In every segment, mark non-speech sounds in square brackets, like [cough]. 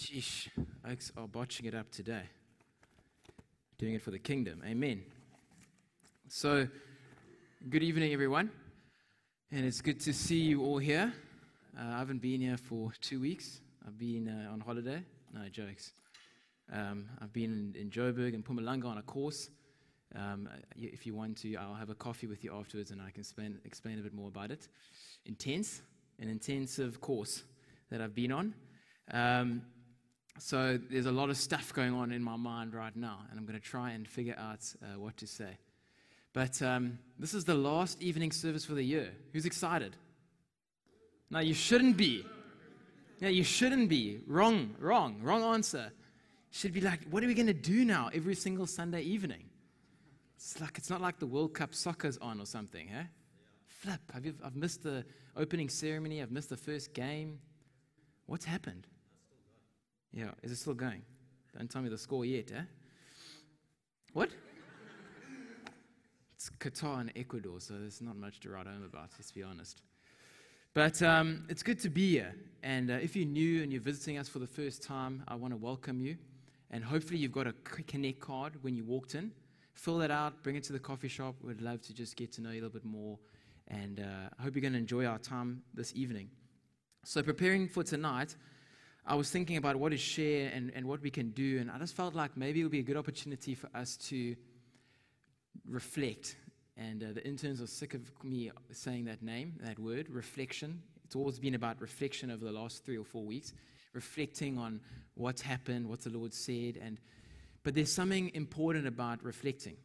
Sheesh, Oaks are botching it up today. Doing it for the kingdom. Amen. So, good evening, everyone. And it's good to see you all here. Uh, I haven't been here for two weeks. I've been uh, on holiday. No, jokes. Um, I've been in, in Joburg and Mpumalanga on a course. Um, if you want to, I'll have a coffee with you afterwards and I can explain, explain a bit more about it. Intense, an intensive course that I've been on. Um, so there's a lot of stuff going on in my mind right now, and I'm going to try and figure out uh, what to say. But um, this is the last evening service for the year. Who's excited? No, you shouldn't be. Yeah, you shouldn't be. Wrong, wrong, wrong answer. should be like, what are we going to do now every single Sunday evening? It's like it's not like the World Cup soccer's on or something, eh? Flip. I've, I've missed the opening ceremony. I've missed the first game. What's happened? Yeah, is it still going? Don't tell me the score yet, eh? What? It's Qatar and Ecuador, so there's not much to write home about, let's be honest. But um, it's good to be here. And uh, if you're new and you're visiting us for the first time, I want to welcome you. And hopefully, you've got a Connect card when you walked in. Fill that out, bring it to the coffee shop. We'd love to just get to know you a little bit more. And uh, I hope you're going to enjoy our time this evening. So, preparing for tonight, I was thinking about what to share and, and what we can do, and I just felt like maybe it would be a good opportunity for us to reflect. And uh, the interns are sick of me saying that name, that word, reflection. It's always been about reflection over the last three or four weeks, reflecting on what's happened, what the Lord said, and but there's something important about reflecting.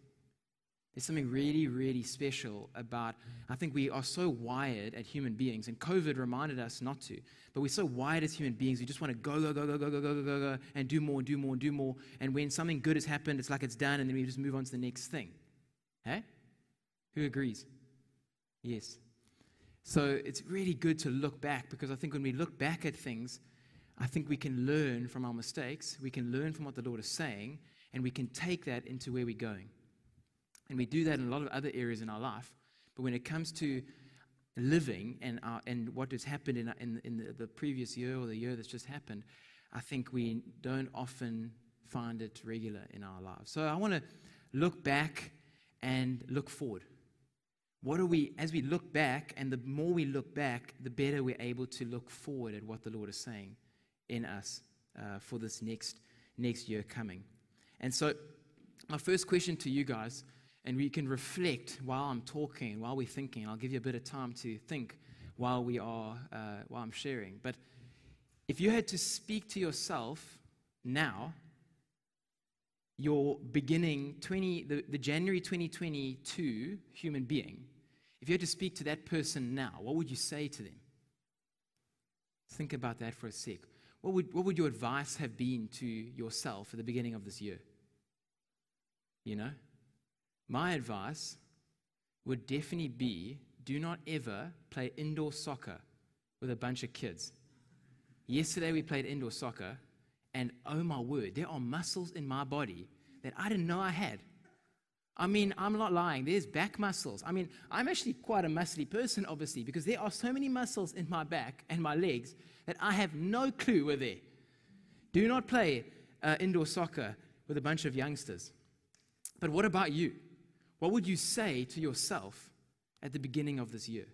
There's something really, really special about, I think we are so wired as human beings, and COVID reminded us not to, but we're so wired as human beings, we just want to go, go, go, go, go, go, go, go, go, and do more, and do more, and do more. And when something good has happened, it's like it's done, and then we just move on to the next thing. Hey? Who agrees? Yes. So it's really good to look back because I think when we look back at things, I think we can learn from our mistakes, we can learn from what the Lord is saying, and we can take that into where we're going. And we do that in a lot of other areas in our life. But when it comes to living and, our, and what has happened in, in, in the, the previous year or the year that's just happened, I think we don't often find it regular in our lives. So I want to look back and look forward. What are we, as we look back, and the more we look back, the better we're able to look forward at what the Lord is saying in us uh, for this next, next year coming. And so, my first question to you guys and we can reflect while I'm talking, while we're thinking. I'll give you a bit of time to think while we are uh, while I'm sharing. But if you had to speak to yourself now, your beginning 20 the, the January 2022 human being, if you had to speak to that person now, what would you say to them? Think about that for a sec. What would, what would your advice have been to yourself at the beginning of this year? You know? My advice would definitely be do not ever play indoor soccer with a bunch of kids. Yesterday we played indoor soccer, and oh my word, there are muscles in my body that I didn't know I had. I mean, I'm not lying. There's back muscles. I mean, I'm actually quite a muscly person, obviously, because there are so many muscles in my back and my legs that I have no clue were there. Do not play uh, indoor soccer with a bunch of youngsters. But what about you? What would you say to yourself at the beginning of this year?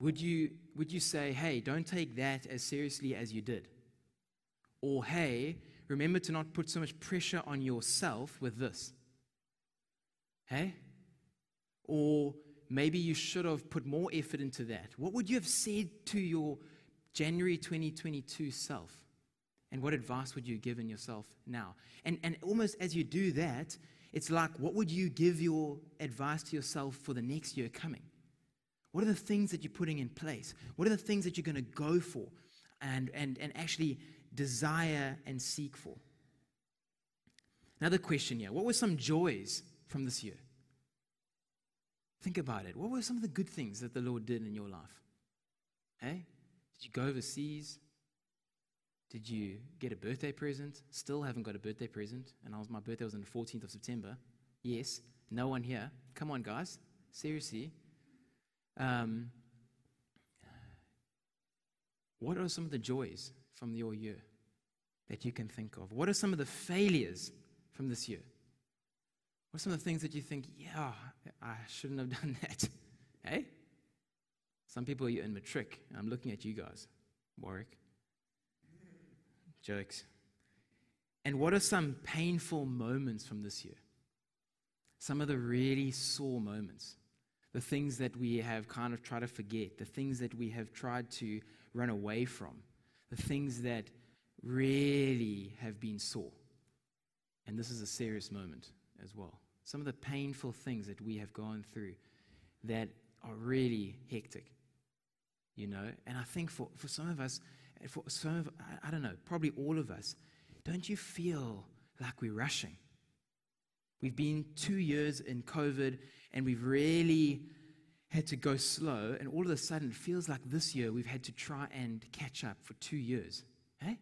Would you, would you say, hey, don't take that as seriously as you did? Or, hey, remember to not put so much pressure on yourself with this? Hey? Or maybe you should have put more effort into that. What would you have said to your January 2022 self? And what advice would you give in yourself now? And, and almost as you do that, it's like, what would you give your advice to yourself for the next year coming? What are the things that you're putting in place? What are the things that you're going to go for and, and, and actually desire and seek for? Another question here What were some joys from this year? Think about it. What were some of the good things that the Lord did in your life? Hey? Did you go overseas? Did you get a birthday present? Still haven't got a birthday present. And I was, my birthday was on the 14th of September. Yes. No one here. Come on, guys. Seriously. Um, what are some of the joys from your year that you can think of? What are some of the failures from this year? What are some of the things that you think, yeah, I shouldn't have [laughs] done that? hey? Some people are in matric. I'm looking at you guys, Warwick. Jokes. And what are some painful moments from this year? Some of the really sore moments, the things that we have kind of tried to forget, the things that we have tried to run away from, the things that really have been sore. And this is a serious moment as well. Some of the painful things that we have gone through that are really hectic, you know. And I think for, for some of us, for some of, I don't know, probably all of us, don't you feel like we're rushing? We've been two years in COVID and we've really had to go slow, and all of a sudden it feels like this year we've had to try and catch up for two years. Hey?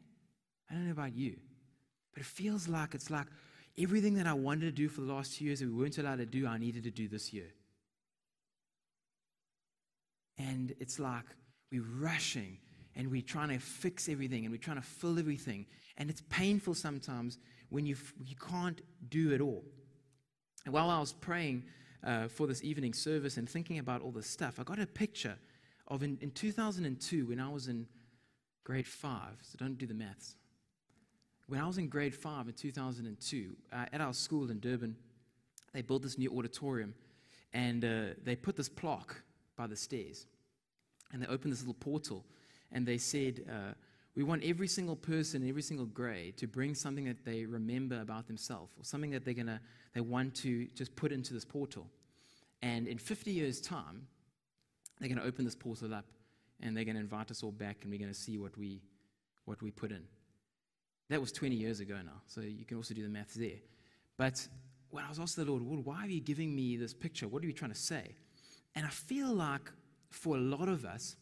I don't know about you, but it feels like it's like everything that I wanted to do for the last two years that we weren't allowed to do, I needed to do this year. And it's like we're rushing and we're trying to fix everything and we're trying to fill everything. And it's painful sometimes when you, you can't do it all. And while I was praying uh, for this evening service and thinking about all this stuff, I got a picture of in, in 2002 when I was in grade five, so don't do the maths. When I was in grade five in 2002, uh, at our school in Durban, they built this new auditorium and uh, they put this plaque by the stairs. And they opened this little portal and they said, uh, we want every single person every single grade to bring something that they remember about themselves or something that they're gonna they want to just put into this portal. And in 50 years' time, they're gonna open this portal up and they're gonna invite us all back and we're gonna see what we what we put in. That was 20 years ago now, so you can also do the maths there. But when I was asking the Lord, Lord, why are you giving me this picture? What are you trying to say? And I feel like for a lot of us,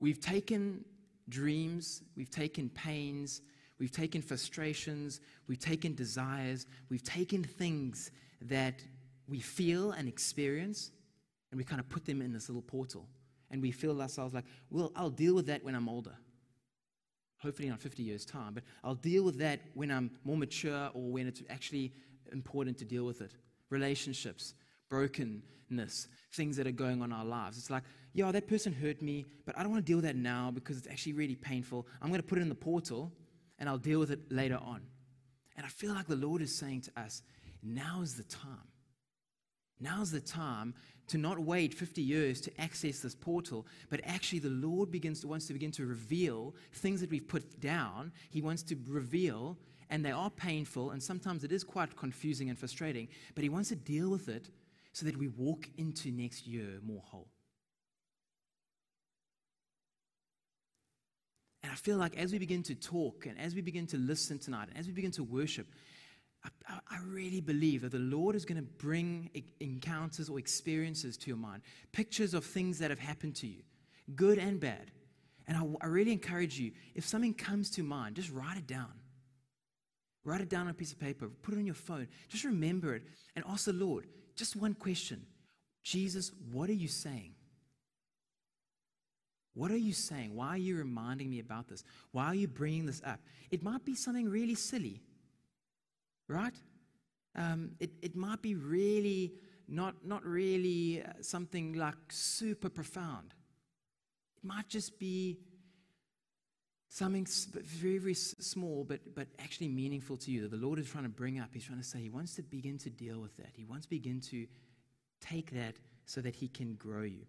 we've taken dreams, we've taken pains, we've taken frustrations, we've taken desires, we've taken things that we feel and experience, and we kind of put them in this little portal. And we feel ourselves like, well, I'll deal with that when I'm older. Hopefully, not 50 years' time, but I'll deal with that when I'm more mature or when it's actually important to deal with it. Relationships, brokenness, things that are going on in our lives. It's like, yeah, that person hurt me, but I don't want to deal with that now because it's actually really painful. I'm going to put it in the portal and I'll deal with it later on. And I feel like the Lord is saying to us, now is the time. Now's the time to not wait 50 years to access this portal, but actually the Lord begins to, wants to begin to reveal things that we've put down. He wants to reveal, and they are painful, and sometimes it is quite confusing and frustrating, but He wants to deal with it so that we walk into next year more whole. I feel like as we begin to talk and as we begin to listen tonight and as we begin to worship, I, I really believe that the Lord is going to bring encounters or experiences to your mind, pictures of things that have happened to you, good and bad. And I, I really encourage you, if something comes to mind, just write it down. Write it down on a piece of paper, put it on your phone, just remember it, and ask the Lord, just one question Jesus, what are you saying? What are you saying? Why are you reminding me about this? Why are you bringing this up? It might be something really silly, right? Um, it, it might be really not, not really uh, something like super profound. It might just be something very, very small, but, but actually meaningful to you that the Lord is trying to bring up. He's trying to say He wants to begin to deal with that. He wants to begin to take that so that He can grow you.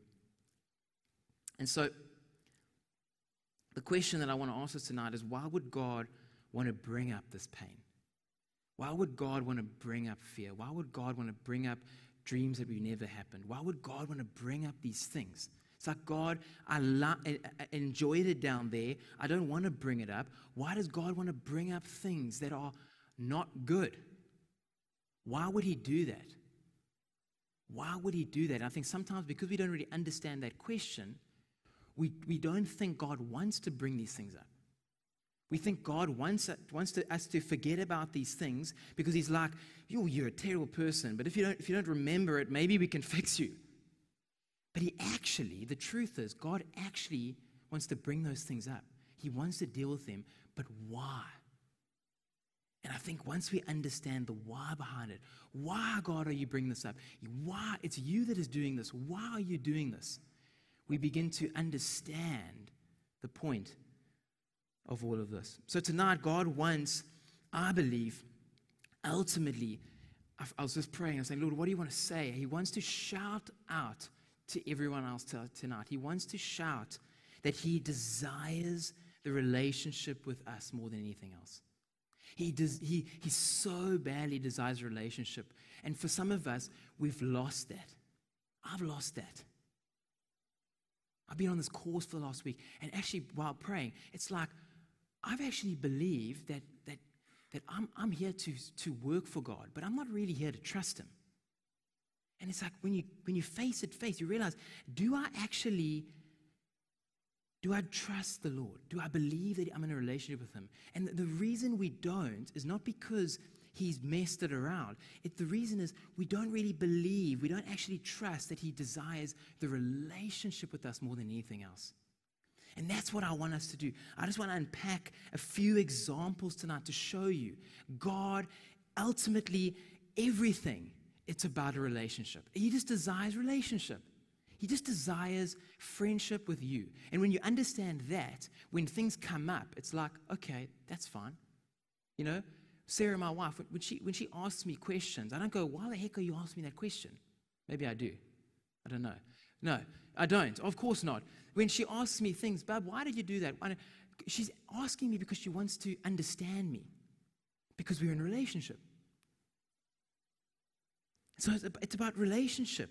And so, the question that I want to ask us tonight is why would God want to bring up this pain? Why would God want to bring up fear? Why would God want to bring up dreams that we never happened? Why would God want to bring up these things? It's like, God, I, lo- I enjoyed it down there. I don't want to bring it up. Why does God want to bring up things that are not good? Why would He do that? Why would He do that? And I think sometimes because we don't really understand that question, we, we don't think God wants to bring these things up. We think God wants, wants to, us to forget about these things because He's like, you, you're a terrible person, but if you, don't, if you don't remember it, maybe we can [laughs] fix you. But he actually, the truth is, God actually wants to bring those things up. He wants to deal with them, but why? And I think once we understand the why behind it, why, God, are you bringing this up? Why? It's you that is doing this. Why are you doing this? We begin to understand the point of all of this. So tonight, God wants, I believe, ultimately, I was just praying. I was saying, Lord, what do you want to say? He wants to shout out to everyone else tonight. He wants to shout that He desires the relationship with us more than anything else. He, does, he, he so badly desires relationship. And for some of us, we've lost that. I've lost that. I've been on this course for the last week, and actually, while praying, it's like I've actually believed that, that, that I'm, I'm here to, to work for God, but I'm not really here to trust Him. And it's like when you, when you face it face, you realize do I actually do I trust the Lord? Do I believe that I'm in a relationship with Him? And the reason we don't is not because He's messed it around. It, the reason is we don't really believe, we don't actually trust that He desires the relationship with us more than anything else. And that's what I want us to do. I just want to unpack a few examples tonight to show you God ultimately, everything, it's about a relationship. He just desires relationship. He just desires friendship with you. And when you understand that, when things come up, it's like, okay, that's fine. You know, Sarah, my wife, when she, when she asks me questions, I don't go, why the heck are you asking me that question? Maybe I do. I don't know. No, I don't. Of course not. When she asks me things, Bab, why did you do that? She's asking me because she wants to understand me, because we're in a relationship. So it's about relationship.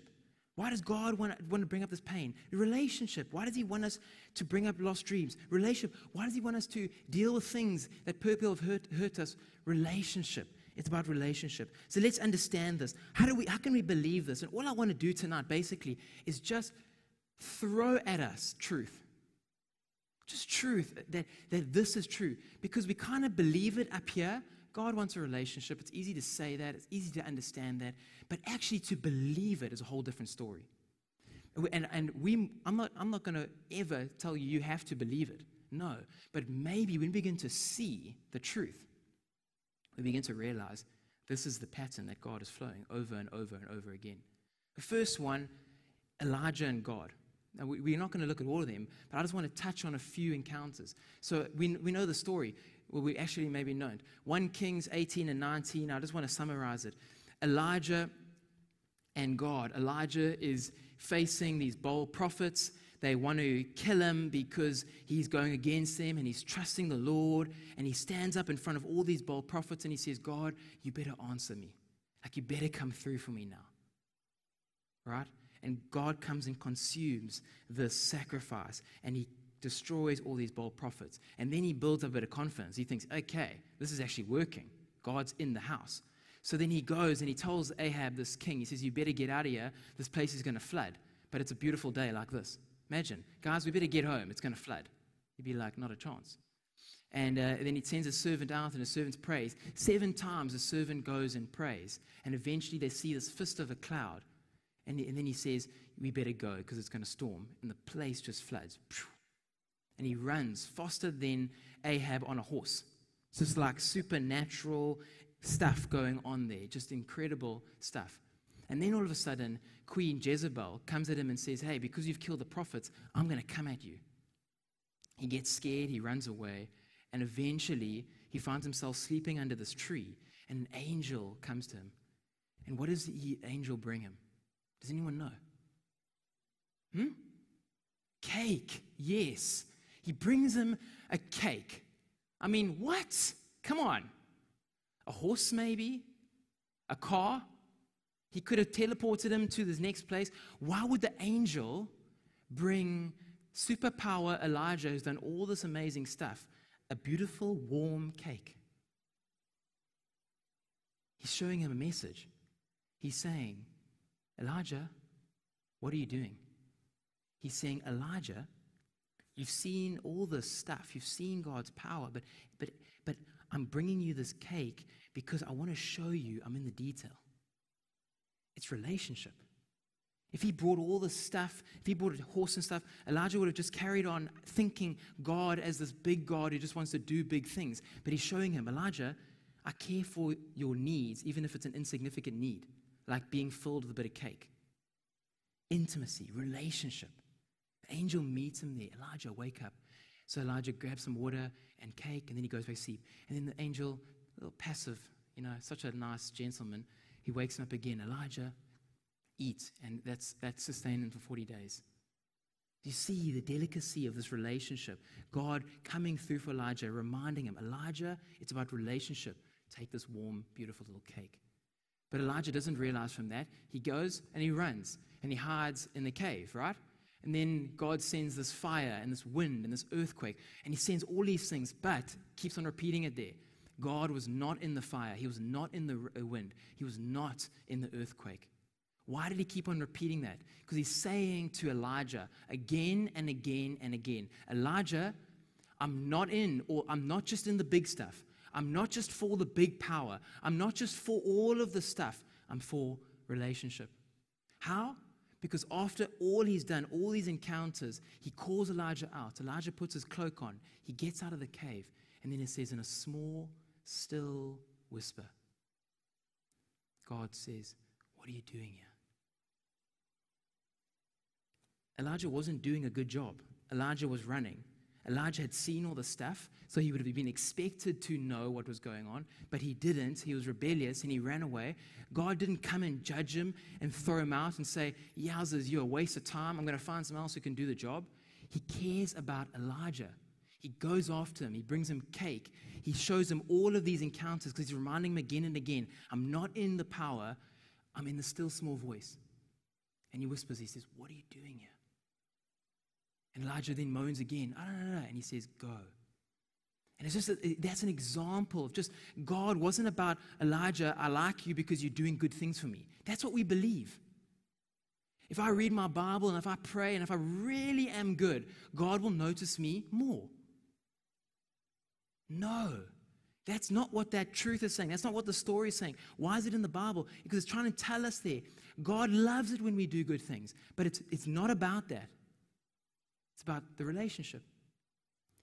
Why does God want to, want to bring up this pain? Relationship. Why does He want us to bring up lost dreams? Relationship. Why does He want us to deal with things that people have hurt, hurt us? Relationship. It's about relationship. So let's understand this. How, do we, how can we believe this? And all I want to do tonight, basically, is just throw at us truth. Just truth that, that this is true. Because we kind of believe it up here, God wants a relationship. It's easy to say that, it's easy to understand that, but actually to believe it is a whole different story. And, and we, I'm not, I'm not going to ever tell you you have to believe it. No. But maybe when we begin to see the truth, we begin to realize this is the pattern that God is flowing over and over and over again. The first one, Elijah and God. Now, we, are not going to look at all of them, but I just want to touch on a few encounters. So we, we know the story well, we actually maybe don't. 1 Kings 18 and 19, I just want to summarize it. Elijah and God. Elijah is facing these Baal prophets. They want to kill him because he's going against them and he's trusting the Lord. And he stands up in front of all these Baal prophets and he says, God, you better answer me. Like, you better come through for me now. Right? And God comes and consumes this sacrifice and he destroys all these Baal prophets. And then he builds a bit of confidence. He thinks, okay, this is actually working. God's in the house. So then he goes and he tells Ahab, this king, he says, You better get out of here. This place is going to flood. But it's a beautiful day like this. Imagine, guys, we better get home. It's going to flood. He'd be like, Not a chance. And uh, then he sends a servant out, and the servant prays. Seven times the servant goes and prays. And eventually they see this fist of a cloud. And, and then he says, We better go because it's going to storm. And the place just floods and he runs faster than Ahab on a horse. So it's like supernatural stuff going on there, just incredible stuff. And then all of a sudden, Queen Jezebel comes at him and says, Hey, because you've killed the prophets, I'm going to come at you. He gets scared, he runs away, and eventually he finds himself sleeping under this tree, and an angel comes to him. And what does the angel bring him? Does anyone know? Hmm? Cake, yes. He brings him a cake. I mean, what? Come on. A horse, maybe? A car? He could have teleported him to this next place. Why would the angel bring superpower Elijah, who's done all this amazing stuff, a beautiful, warm cake? He's showing him a message. He's saying, Elijah, what are you doing? He's saying, Elijah, You've seen all this stuff. You've seen God's power, but, but, but I'm bringing you this cake because I want to show you I'm in the detail. It's relationship. If he brought all the stuff, if he brought a horse and stuff, Elijah would have just carried on thinking God as this big God who just wants to do big things. But he's showing him, Elijah, I care for your needs, even if it's an insignificant need, like being filled with a bit of cake. Intimacy, relationship. The angel meets him there. Elijah, wake up. So Elijah grabs some water and cake, and then he goes back to sleep. And then the angel, a little passive, you know, such a nice gentleman, he wakes him up again. Elijah, eat, and that's, that's sustained him for 40 days. You see the delicacy of this relationship. God coming through for Elijah, reminding him, Elijah, it's about relationship. Take this warm, beautiful little cake. But Elijah doesn't realize from that. He goes and he runs and he hides in the cave, right? And then God sends this fire and this wind and this earthquake, and He sends all these things, but keeps on repeating it there. God was not in the fire, He was not in the uh, wind, He was not in the earthquake. Why did He keep on repeating that? Because He's saying to Elijah again and again and again Elijah, I'm not in, or I'm not just in the big stuff. I'm not just for the big power. I'm not just for all of the stuff. I'm for relationship. How? Because after all he's done, all these encounters, he calls Elijah out. Elijah puts his cloak on. He gets out of the cave. And then it says, in a small, still whisper, God says, What are you doing here? Elijah wasn't doing a good job. Elijah was running. Elijah had seen all the stuff, so he would have been expected to know what was going on, but he didn't. He was rebellious and he ran away. God didn't come and judge him and throw him out and say, Yowzers, you're a waste of time. I'm going to find someone else who can do the job. He cares about Elijah. He goes after him. He brings him cake. He shows him all of these encounters because he's reminding him again and again I'm not in the power, I'm in the still small voice. And he whispers, He says, What are you doing here? And Elijah then moans again, ah, no, no, no, and he says, Go. And it's just a, that's an example of just God wasn't about Elijah, I like you because you're doing good things for me. That's what we believe. If I read my Bible and if I pray and if I really am good, God will notice me more. No, that's not what that truth is saying. That's not what the story is saying. Why is it in the Bible? Because it's trying to tell us there. God loves it when we do good things, but it's, it's not about that. It's about the relationship.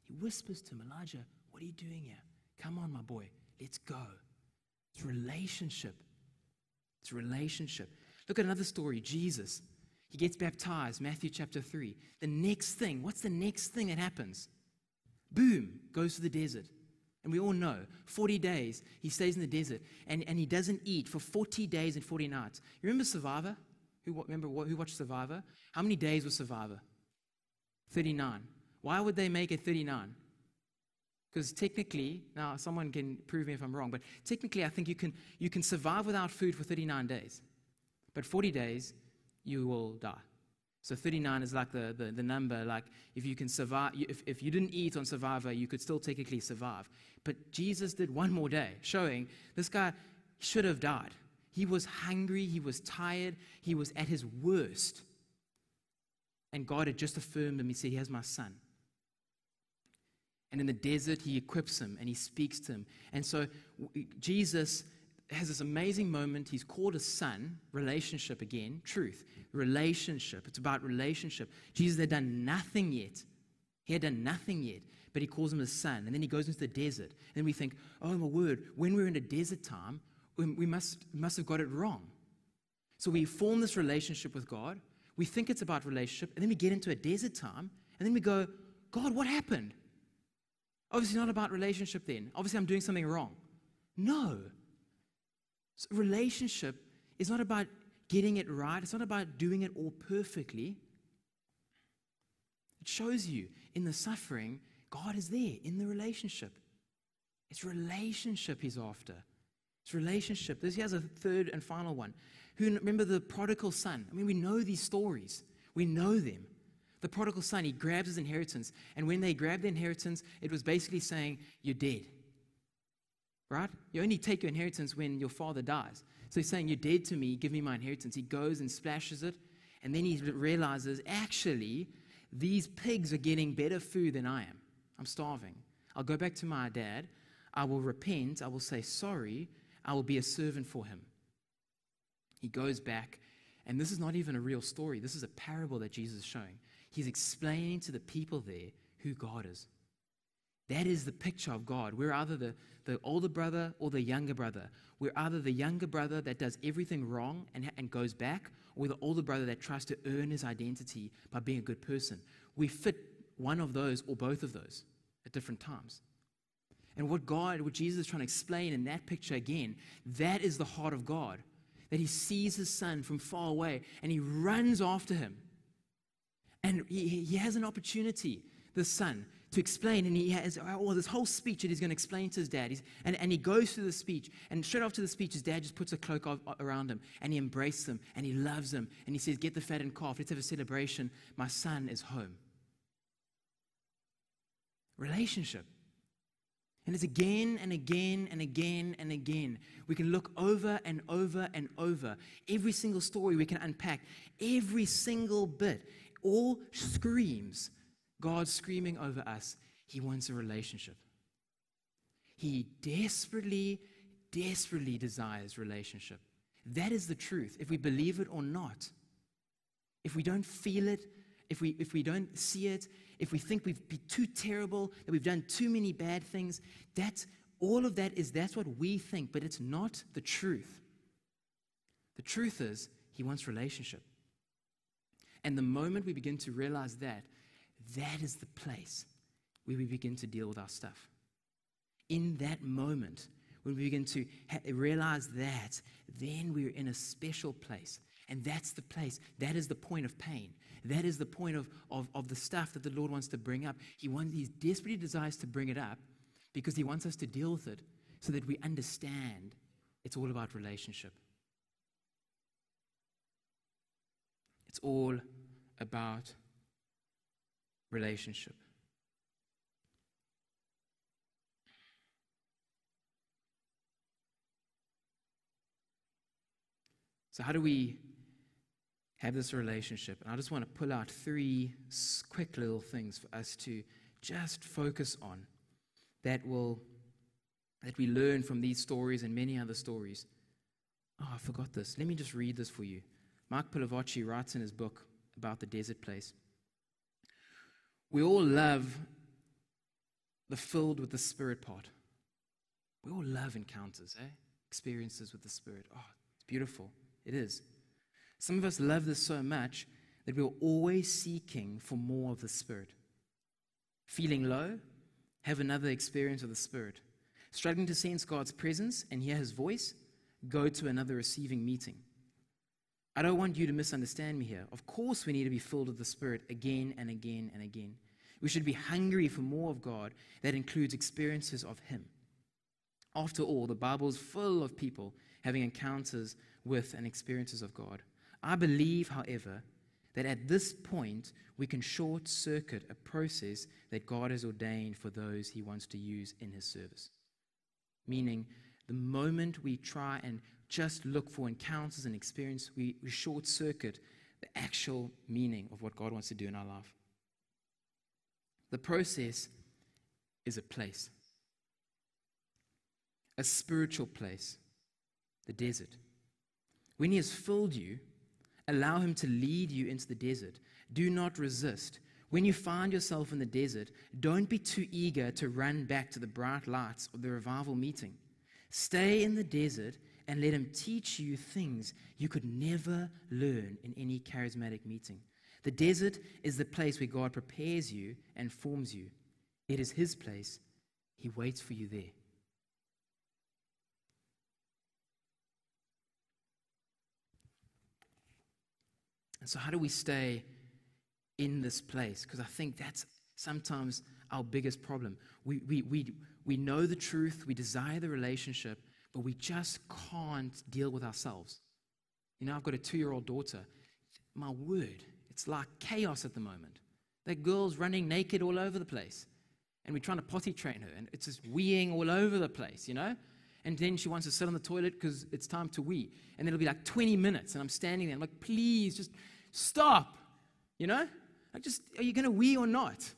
He whispers to him, Elijah, what are you doing here? Come on, my boy, let's go. It's relationship. It's relationship. Look at another story Jesus. He gets baptized, Matthew chapter 3. The next thing, what's the next thing that happens? Boom, goes to the desert. And we all know 40 days he stays in the desert and, and he doesn't eat for 40 days and 40 nights. You remember Survivor? Who, remember who watched Survivor? How many days was Survivor? 39. Why would they make it 39? Because technically, now someone can prove me if I'm wrong, but technically I think you can, you can survive without food for 39 days. But 40 days, you will die. So 39 is like the, the, the, number, like if you can survive, if, if you didn't eat on Survivor, you could still technically survive. But Jesus did one more day, showing this guy should have died. He was hungry, he was tired, he was at his worst. And God had just affirmed him. He said, Here's my son. And in the desert, he equips him and he speaks to him. And so Jesus has this amazing moment. He's called a son, relationship again, truth, relationship. It's about relationship. Jesus had done nothing yet. He had done nothing yet, but he calls him a son. And then he goes into the desert. And we think, oh my word, when we're in a desert time, we must, must have got it wrong. So we form this relationship with God. We think it's about relationship, and then we get into a desert time, and then we go, God, what happened? Obviously, not about relationship then. Obviously, I'm doing something wrong. No. So relationship is not about getting it right, it's not about doing it all perfectly. It shows you in the suffering, God is there in the relationship. It's relationship he's after. It's relationship. This has a third and final one who remember the prodigal son. I mean, we know these stories, we know them. The prodigal son, he grabs his inheritance, and when they grabbed the inheritance, it was basically saying, You're dead. Right? You only take your inheritance when your father dies. So he's saying, You're dead to me, give me my inheritance. He goes and splashes it, and then he realizes, Actually, these pigs are getting better food than I am. I'm starving. I'll go back to my dad. I will repent. I will say sorry. I will be a servant for him. He goes back And this is not even a real story, this is a parable that Jesus is showing. He's explaining to the people there who God is. That is the picture of God. We're either the, the older brother or the younger brother. We're either the younger brother that does everything wrong and, and goes back, or the older brother that tries to earn his identity by being a good person. We fit one of those or both of those at different times. And what God, what Jesus is trying to explain in that picture again, that is the heart of God. That he sees his son from far away and he runs after him. And he, he has an opportunity, the son, to explain. And he has oh, this whole speech that he's going to explain to his dad. He's, and, and he goes through the speech. And straight after the speech, his dad just puts a cloak around him and he embraces him and he loves him. And he says, Get the fattened calf. Let's have a celebration. My son is home. Relationship. And it's again and again and again and again. We can look over and over and over. Every single story we can unpack, every single bit, all screams God screaming over us. He wants a relationship. He desperately, desperately desires relationship. That is the truth, if we believe it or not. If we don't feel it, if we, if we don't see it, if we think we've been too terrible, that we've done too many bad things, that's all of that is that's what we think, but it's not the truth. The truth is, he wants relationship. And the moment we begin to realize that, that is the place where we begin to deal with our stuff. In that moment, when we begin to ha- realize that, then we're in a special place. And that's the place, that is the point of pain. That is the point of, of, of the stuff that the Lord wants to bring up. He, wants, he desperately desires to bring it up because He wants us to deal with it so that we understand it's all about relationship. It's all about relationship. So, how do we have this relationship. And I just want to pull out three quick little things for us to just focus on that will that we learn from these stories and many other stories. Oh, I forgot this. Let me just read this for you. Mark Pilavachi writes in his book about the desert place. We all love the filled with the Spirit part. We all love encounters, eh? Experiences with the Spirit. Oh, it's beautiful. It is. Some of us love this so much that we're always seeking for more of the Spirit. Feeling low, have another experience of the Spirit. Struggling to sense God's presence and hear His voice, go to another receiving meeting. I don't want you to misunderstand me here. Of course, we need to be filled with the Spirit again and again and again. We should be hungry for more of God that includes experiences of Him. After all, the Bible is full of people having encounters with and experiences of God. I believe, however, that at this point we can short circuit a process that God has ordained for those he wants to use in his service. Meaning, the moment we try and just look for encounters and experience, we, we short circuit the actual meaning of what God wants to do in our life. The process is a place, a spiritual place, the desert. When He has filled you, Allow Him to lead you into the desert. Do not resist. When you find yourself in the desert, don't be too eager to run back to the bright lights of the revival meeting. Stay in the desert and let Him teach you things you could never learn in any charismatic meeting. The desert is the place where God prepares you and forms you. It is His place. He waits for you there. And so, how do we stay in this place? Because I think that's sometimes our biggest problem. We, we, we, we know the truth, we desire the relationship, but we just can't deal with ourselves. You know, I've got a two year old daughter. My word, it's like chaos at the moment. That girl's running naked all over the place. And we're trying to potty train her, and it's just weeing all over the place, you know? And then she wants to sit on the toilet because it's time to wee. And it'll be like 20 minutes, and I'm standing there. I'm like, please, just Stop. You know? Like just are you gonna wee or not?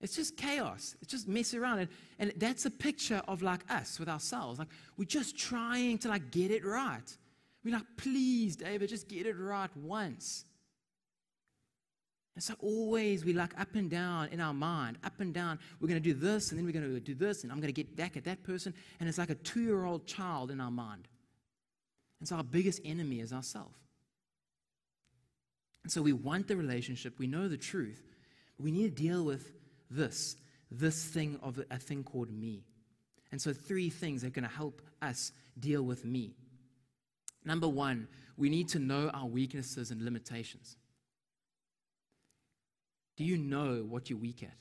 It's just chaos. It's just mess around. And, and that's a picture of like us with ourselves. Like we're just trying to like get it right. We're like, please, David, just get it right once. And so always we like up and down in our mind, up and down. We're going to do this, and then we're going to do this, and I'm going to get back at that person. And it's like a two year old child in our mind. And so our biggest enemy is ourselves. And so we want the relationship, we know the truth, but we need to deal with this, this thing of a thing called me. And so three things are going to help us deal with me. Number one, we need to know our weaknesses and limitations. Do you know what you're weak at?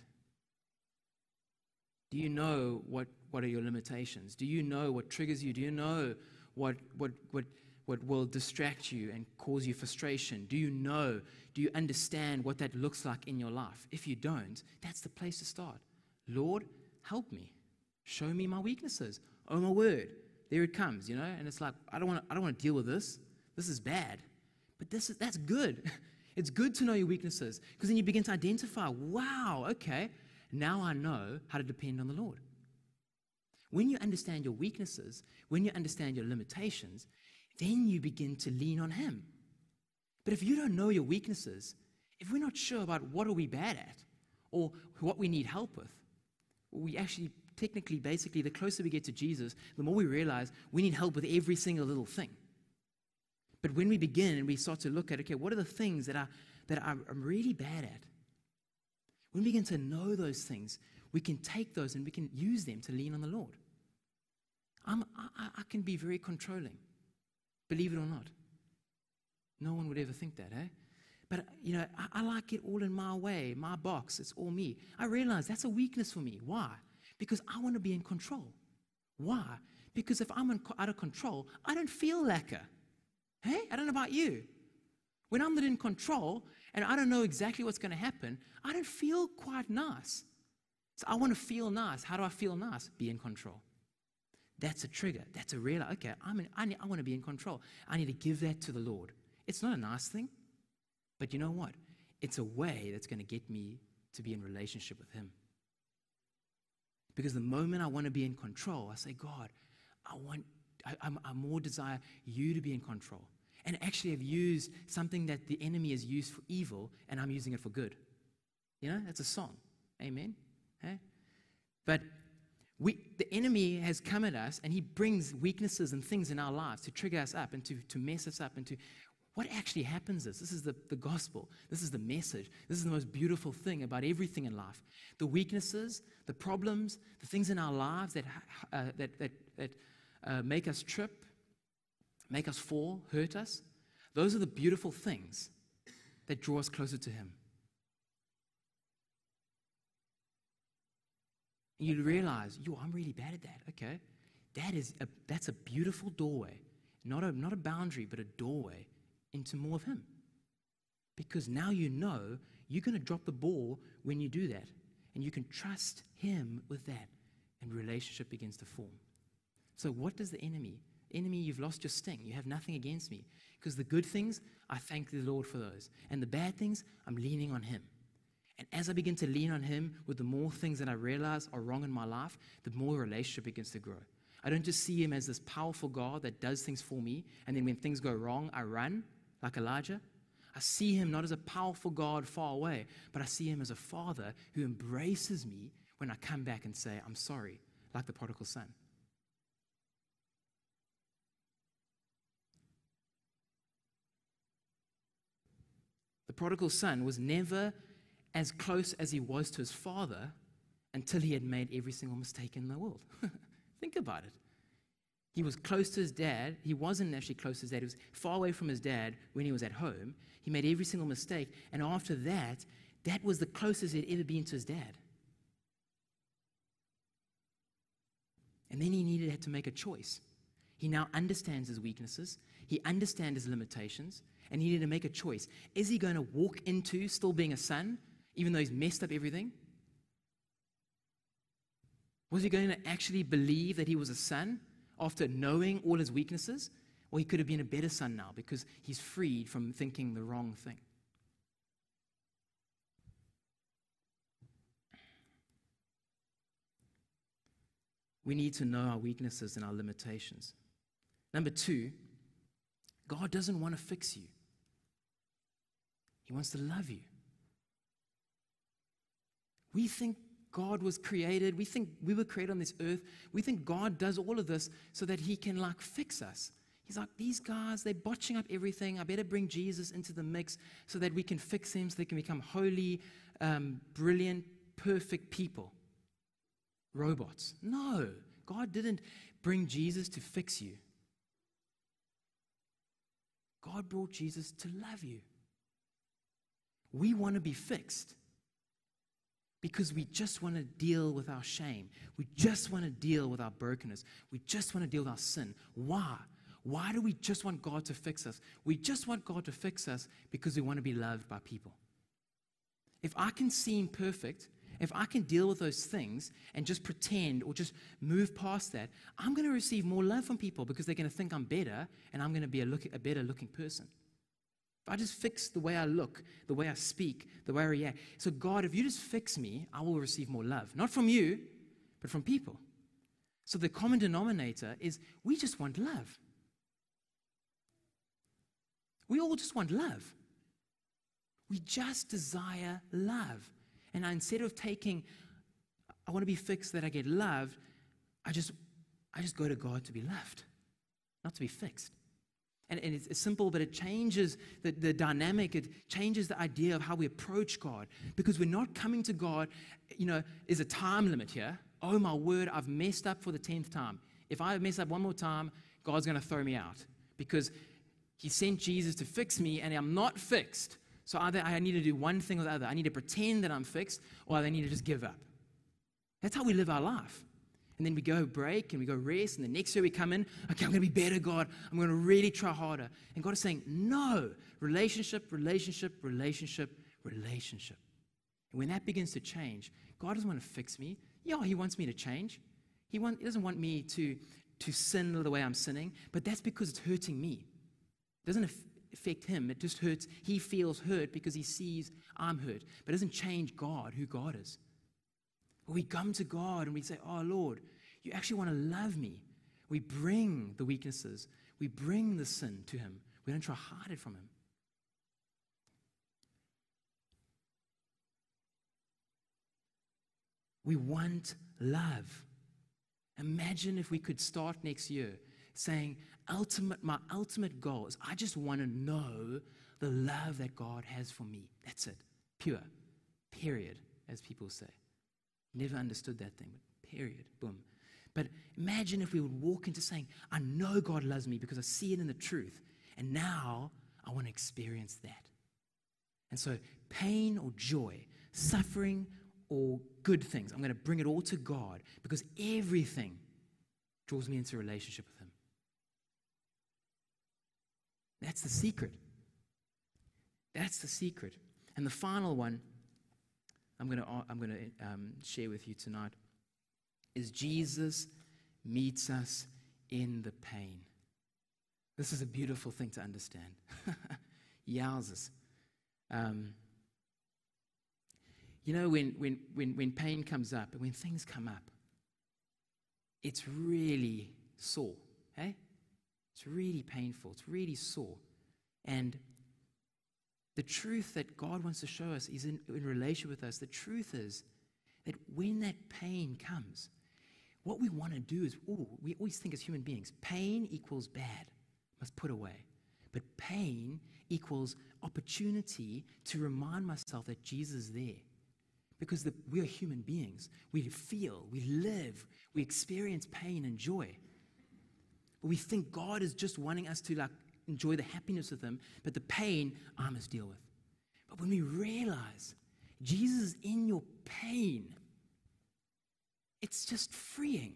Do you know what, what are your limitations? Do you know what triggers you? Do you know what, what, what, what will distract you and cause you frustration? Do you know? Do you understand what that looks like in your life? If you don't, that's the place to start. Lord, help me. Show me my weaknesses. Oh, my word. There it comes, you know? And it's like, I don't want to, I don't want to deal with this. This is bad. But this is, that's good. [laughs] It's good to know your weaknesses because then you begin to identify, wow, okay, now I know how to depend on the Lord. When you understand your weaknesses, when you understand your limitations, then you begin to lean on Him. But if you don't know your weaknesses, if we're not sure about what are we bad at or what we need help with, we actually technically, basically, the closer we get to Jesus, the more we realize we need help with every single little thing. But when we begin and we start to look at, okay, what are the things that, I, that I'm really bad at? When we begin to know those things, we can take those and we can use them to lean on the Lord. I'm, I, I can be very controlling, believe it or not. No one would ever think that, eh? But, you know, I, I, like it all in my way, my box, it's all me. I realize that's a weakness for me. Why? Because I want to be in control. Why? Because if I'm in, out of control, I don't feel lekker. Hey, I don't know about you. When I'm not in control and I don't know exactly what's going to happen, I don't feel quite nice. So I want to feel nice. How do I feel nice? Be in control. That's a trigger. That's a real, okay, I'm in, I, need, I want to be in control. I need to give that to the Lord. It's not a nice thing, but you know what? It's a way that's going to get me to be in relationship with Him. Because the moment I want to be in control, I say, God, I want, I, I'm, I more desire you to be in control and actually I've used something that the enemy has used for evil and I'm using it for good. You know, that's a song. Amen. Hey? But we, the enemy has come at us and he brings weaknesses and things in our lives to trigger us up and to, to mess us up and to what actually happens is this is the, the gospel. This is the message. This is the most beautiful thing about everything in life. The weaknesses the problems the things in our lives that, uh, that, that, that uh, make us trip make us fall, hurt us, those are the beautiful things that draw us closer to Him. You realize, yo, I'm really bad at that. Okay. That is a, that's a beautiful doorway. Not a, not a boundary, but a doorway into more of Him. Because now you know you're going to drop the ball when you do that. And you can trust Him with that. And relationship begins to form. So, what does the enemy Enemy, you've lost your sting. You have nothing against me. Because the good things, I thank the Lord for those. And the bad things, I'm leaning on Him. And as I begin to lean on Him with the more things that I realize are wrong in my life, the more relationship begins to grow. I don't just see Him as this powerful God that does things for me, and then when things go wrong, I run like Elijah. I see Him not as a powerful God far away, but I see Him as a Father who embraces me when I come back and say, I'm sorry, like the prodigal son. The prodigal son was never as close as he was to his father until he had made every single mistake in the world. [laughs] Think about it. He was close to his dad. He wasn't actually close to his dad. He was far away from his dad when he was at home. He made every single mistake. And after that, that was the closest he'd ever been to his dad. And then he needed to make a choice. He now understands his weaknesses, he understands his limitations, and he needed to make a choice. Is he going to walk into still being a son, even though he's messed up everything? Was he going to actually believe that he was a son after knowing all his weaknesses? Or he could have been a better son now because he's freed from thinking the wrong thing. We need to know our weaknesses and our limitations. Number two, God doesn't want to fix you, He wants to love you. We think God was created, we think we were created on this earth, we think God does all of this so that He can like fix us. He's like, these guys, they're botching up everything. I better bring Jesus into the mix so that we can fix him, so they can become holy, um, brilliant, perfect people. Robots. No, God didn't bring Jesus to fix you. God brought Jesus to love you. We want to be fixed because we just want to deal with our shame. We just want to deal with our brokenness. We just want to deal with our sin. Why? Why do we just want God to fix us? We just want God to fix us because we want to be loved by people. If I can seem perfect, if I can deal with those things and just pretend or just move past that, I'm going to receive more love from people because they're going to think I'm better and I'm going to be a, look, a better looking person. If I just fix the way I look, the way I speak, the way I react. So, God, if you just fix me, I will receive more love. Not from you, but from people. So, the common denominator is we just want love. We all just want love. We just desire love. And instead of taking, I want to be fixed that I get loved, I just, I just go to God to be loved, not to be fixed. And, and it's simple, but it changes the, the dynamic. It changes the idea of how we approach God. Because we're not coming to God, you know, there's a time limit here. Oh my word, I've messed up for the 10th time. If I mess up one more time, God's going to throw me out. Because He sent Jesus to fix me, and I'm not fixed. So either I need to do one thing or the other. I need to pretend that I'm fixed, or I need to just give up. That's how we live our life. And then we go break and we go rest, and the next year we come in, okay, I'm going to be better, God. I'm going to really try harder. And God is saying, no, relationship, relationship, relationship, relationship. And when that begins to change, God doesn't want to fix me. Yeah, He wants me to change. He, want, he doesn't want me to, to sin the way I'm sinning, but that's because it's hurting me. It doesn't affect him. It just hurts. He feels hurt because he sees I'm hurt. But it doesn't change God, who God is. We come to God and we say, Oh, Lord, you actually want to love me. We bring the weaknesses, we bring the sin to him. We don't try to hide it from him. We want love. Imagine if we could start next year saying, ultimate, my ultimate goal is I just want to know the love that God has for me. That's it. Pure. Period, as people say. Never understood that thing, but period. Boom. But imagine if we would walk into saying, I know God loves me because I see it in the truth. And now I want to experience that. And so, pain or joy, suffering or good things, I'm going to bring it all to God because everything draws me into a relationship with Him. That's the secret. That's the secret. And the final one I'm going to, I'm going to um, share with you tonight is Jesus meets us in the pain. This is a beautiful thing to understand. [laughs] Yowzers. Um, you know, when, when, when, when pain comes up and when things come up, it's really sore, hey? It's really painful, it's really sore. And the truth that God wants to show us is in, in relation with us. The truth is that when that pain comes, what we want to do is, oh, we always think as human beings, pain equals bad, must put away. But pain equals opportunity to remind myself that Jesus is there. Because the, we are human beings. We feel, we live, we experience pain and joy But we think God is just wanting us to like enjoy the happiness of them, but the pain I must deal with. But when we realize Jesus is in your pain, it's just freeing.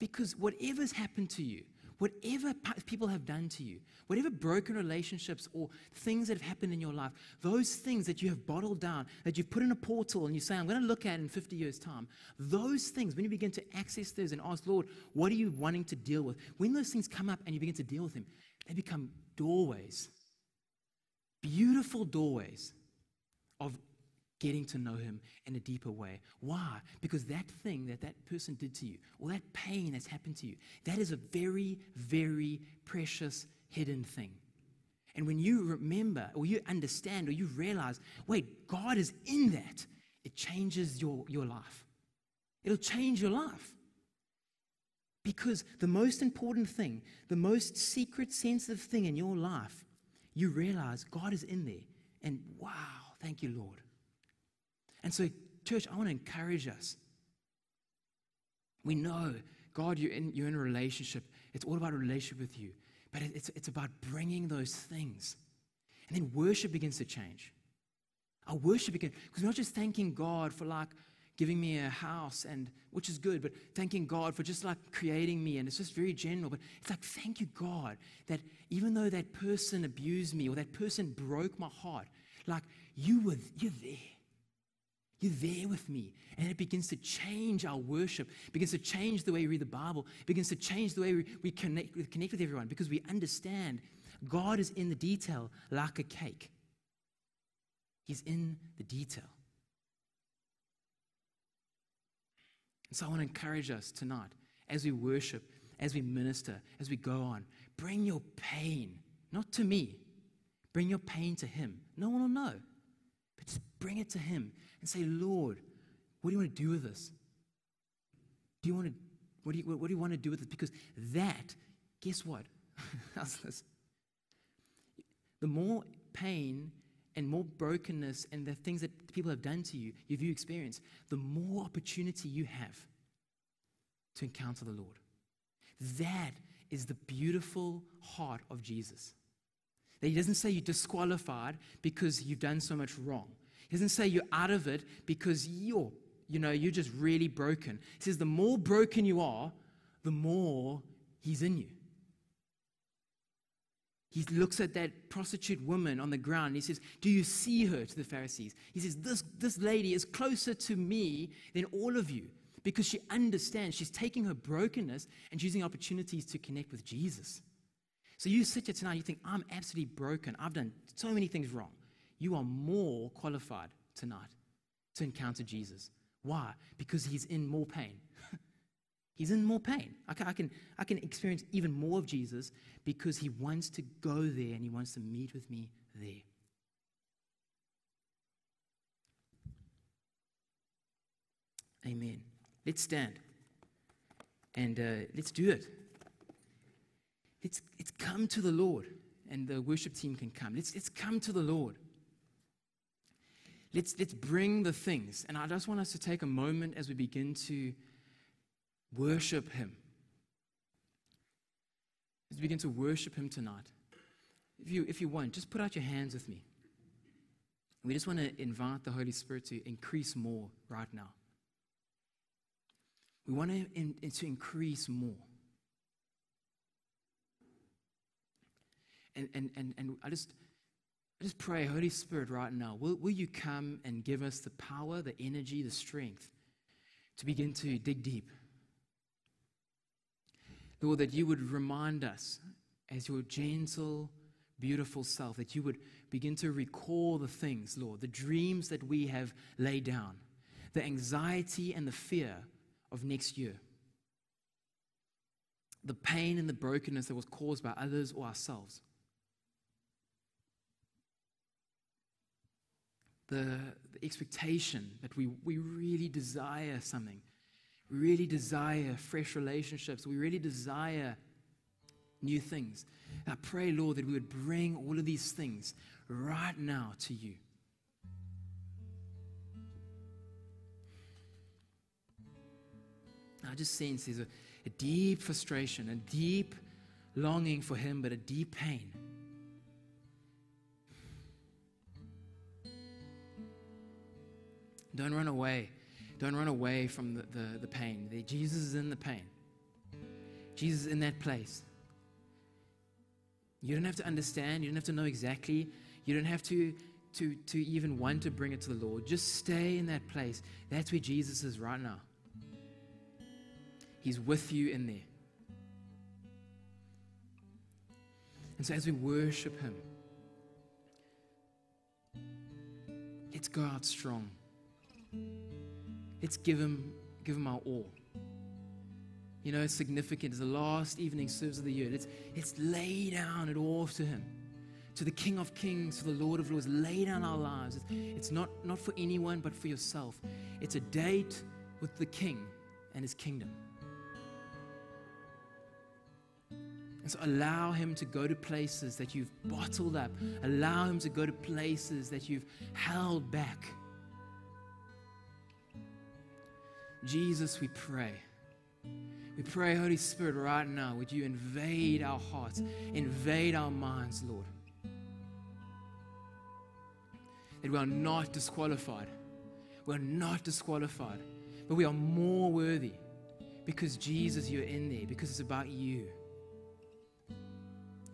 Because whatever's happened to you, whatever people have done to you, whatever broken relationships or things that have happened in your life, those things that you have bottled down, that you've put in a portal and you say, I'm going to look at in 50 years' time, those things, when you begin to access those and ask, Lord, what are you wanting to deal with? When those things come up and you begin to deal with them, they become doorways, beautiful doorways of getting to know Him in a deeper way. Why? Because that thing that that person did to you, or that pain that's happened to you, that is a very, very precious hidden thing. And when you remember, or you understand, or you realize, wait, God is in that, it changes your, your life. It'll change your life. Because the most important thing, the most secret, sensitive thing in your life, you realize God is in there. And wow, thank you, Lord. And so, church, I want to encourage us. We know, God, you're in, you're in a relationship. It's all about a relationship with you. But it's, it's about bringing those things. And then worship begins to change. Our worship begins, because we're not just thanking God for like, giving me a house and which is good but thanking god for just like creating me and it's just very general but it's like thank you god that even though that person abused me or that person broke my heart like you were you're there you're there with me and it begins to change our worship begins to change the way we read the bible begins to change the way we, we connect, we connect with everyone because we understand god is in the detail like a cake he's in the detail And so I want to encourage us tonight as we worship, as we minister, as we go on. Bring your pain, not to me. Bring your pain to Him. No one will know. But just bring it to Him and say, Lord, what do you want to do with this? Do you want to, what do you, what do you want to do with this? Because that, guess what? [laughs] The more pain and more brokenness and the things that people have done to you, you've you experienced, the more opportunity you have to encounter the Lord. That is the beautiful heart of Jesus. That he doesn't say you're disqualified because you've done so much wrong. He doesn't say you're out of it because you're, you know, you're just really broken. He says the more broken you are, the more he's in you. He looks at that prostitute woman on the ground and he says, Do you see her to the Pharisees? He says, This, this lady is closer to me than all of you because she understands. She's taking her brokenness and using opportunities to connect with Jesus. So you sit here tonight, you think, I'm absolutely broken. I've done so many things wrong. You are more qualified tonight to encounter Jesus. Why? Because he's in more pain. [laughs] He's in more pain. I can, I, can, I can experience even more of Jesus because he wants to go there and he wants to meet with me there. Amen. Let's stand and uh, let's do it. Let's, let's come to the Lord, and the worship team can come. Let's, let's come to the Lord. Let's, let's bring the things. And I just want us to take a moment as we begin to Worship Him. As we begin to worship Him tonight, if you, if you want, just put out your hands with me. We just want to invite the Holy Spirit to increase more right now. We want to, in, to increase more. And, and, and, and I just, I just pray, Holy Spirit, right now, will, will you come and give us the power, the energy, the strength to begin to dig deep? Lord, that you would remind us as your gentle, beautiful self, that you would begin to recall the things, Lord, the dreams that we have laid down, the anxiety and the fear of next year, the pain and the brokenness that was caused by others or ourselves. The, the expectation that we, we really desire something we really desire fresh relationships. We really desire new things. I pray, Lord, that we would bring all of these things right now to you. I just sense there's a, a deep frustration, a deep longing for Him, but a deep pain. Don't run away don't run away from the, the, the pain. Jesus is in the pain, Jesus is in that place. You don't have to understand, you don't have to know exactly, you don't have to, to, to even want to bring it to the Lord. Just stay in that place. That's where Jesus is right now. He's with you in there. And so as we worship Him, let's go out strong. Let's give him, give him our all. You know, it's significant. It's the last evening service of the year. Let's, let's lay down it all to him. To the King of Kings, to the Lord of Lords. Lay down our lives. It's, it's not, not for anyone, but for yourself. It's a date with the King and his kingdom. And so allow him to go to places that you've bottled up. Allow him to go to places that you've held back. Jesus, we pray. We pray, Holy Spirit, right now, would you invade our hearts, invade our minds, Lord. That we are not disqualified. We're not disqualified, but we are more worthy because Jesus, you're in there, because it's about you.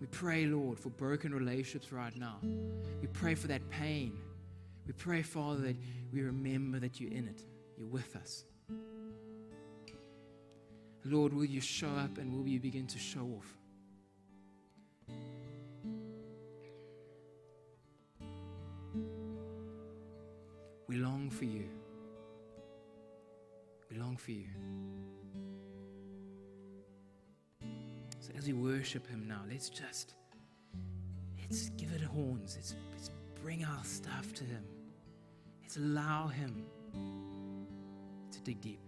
We pray, Lord, for broken relationships right now. We pray for that pain. We pray, Father, that we remember that you're in it, you're with us. Lord, will you show up and will you begin to show off? We long for you. We long for you. So as we worship him now, let's just let's give it horns. Let's, let's bring our stuff to him. Let's allow him to dig deep.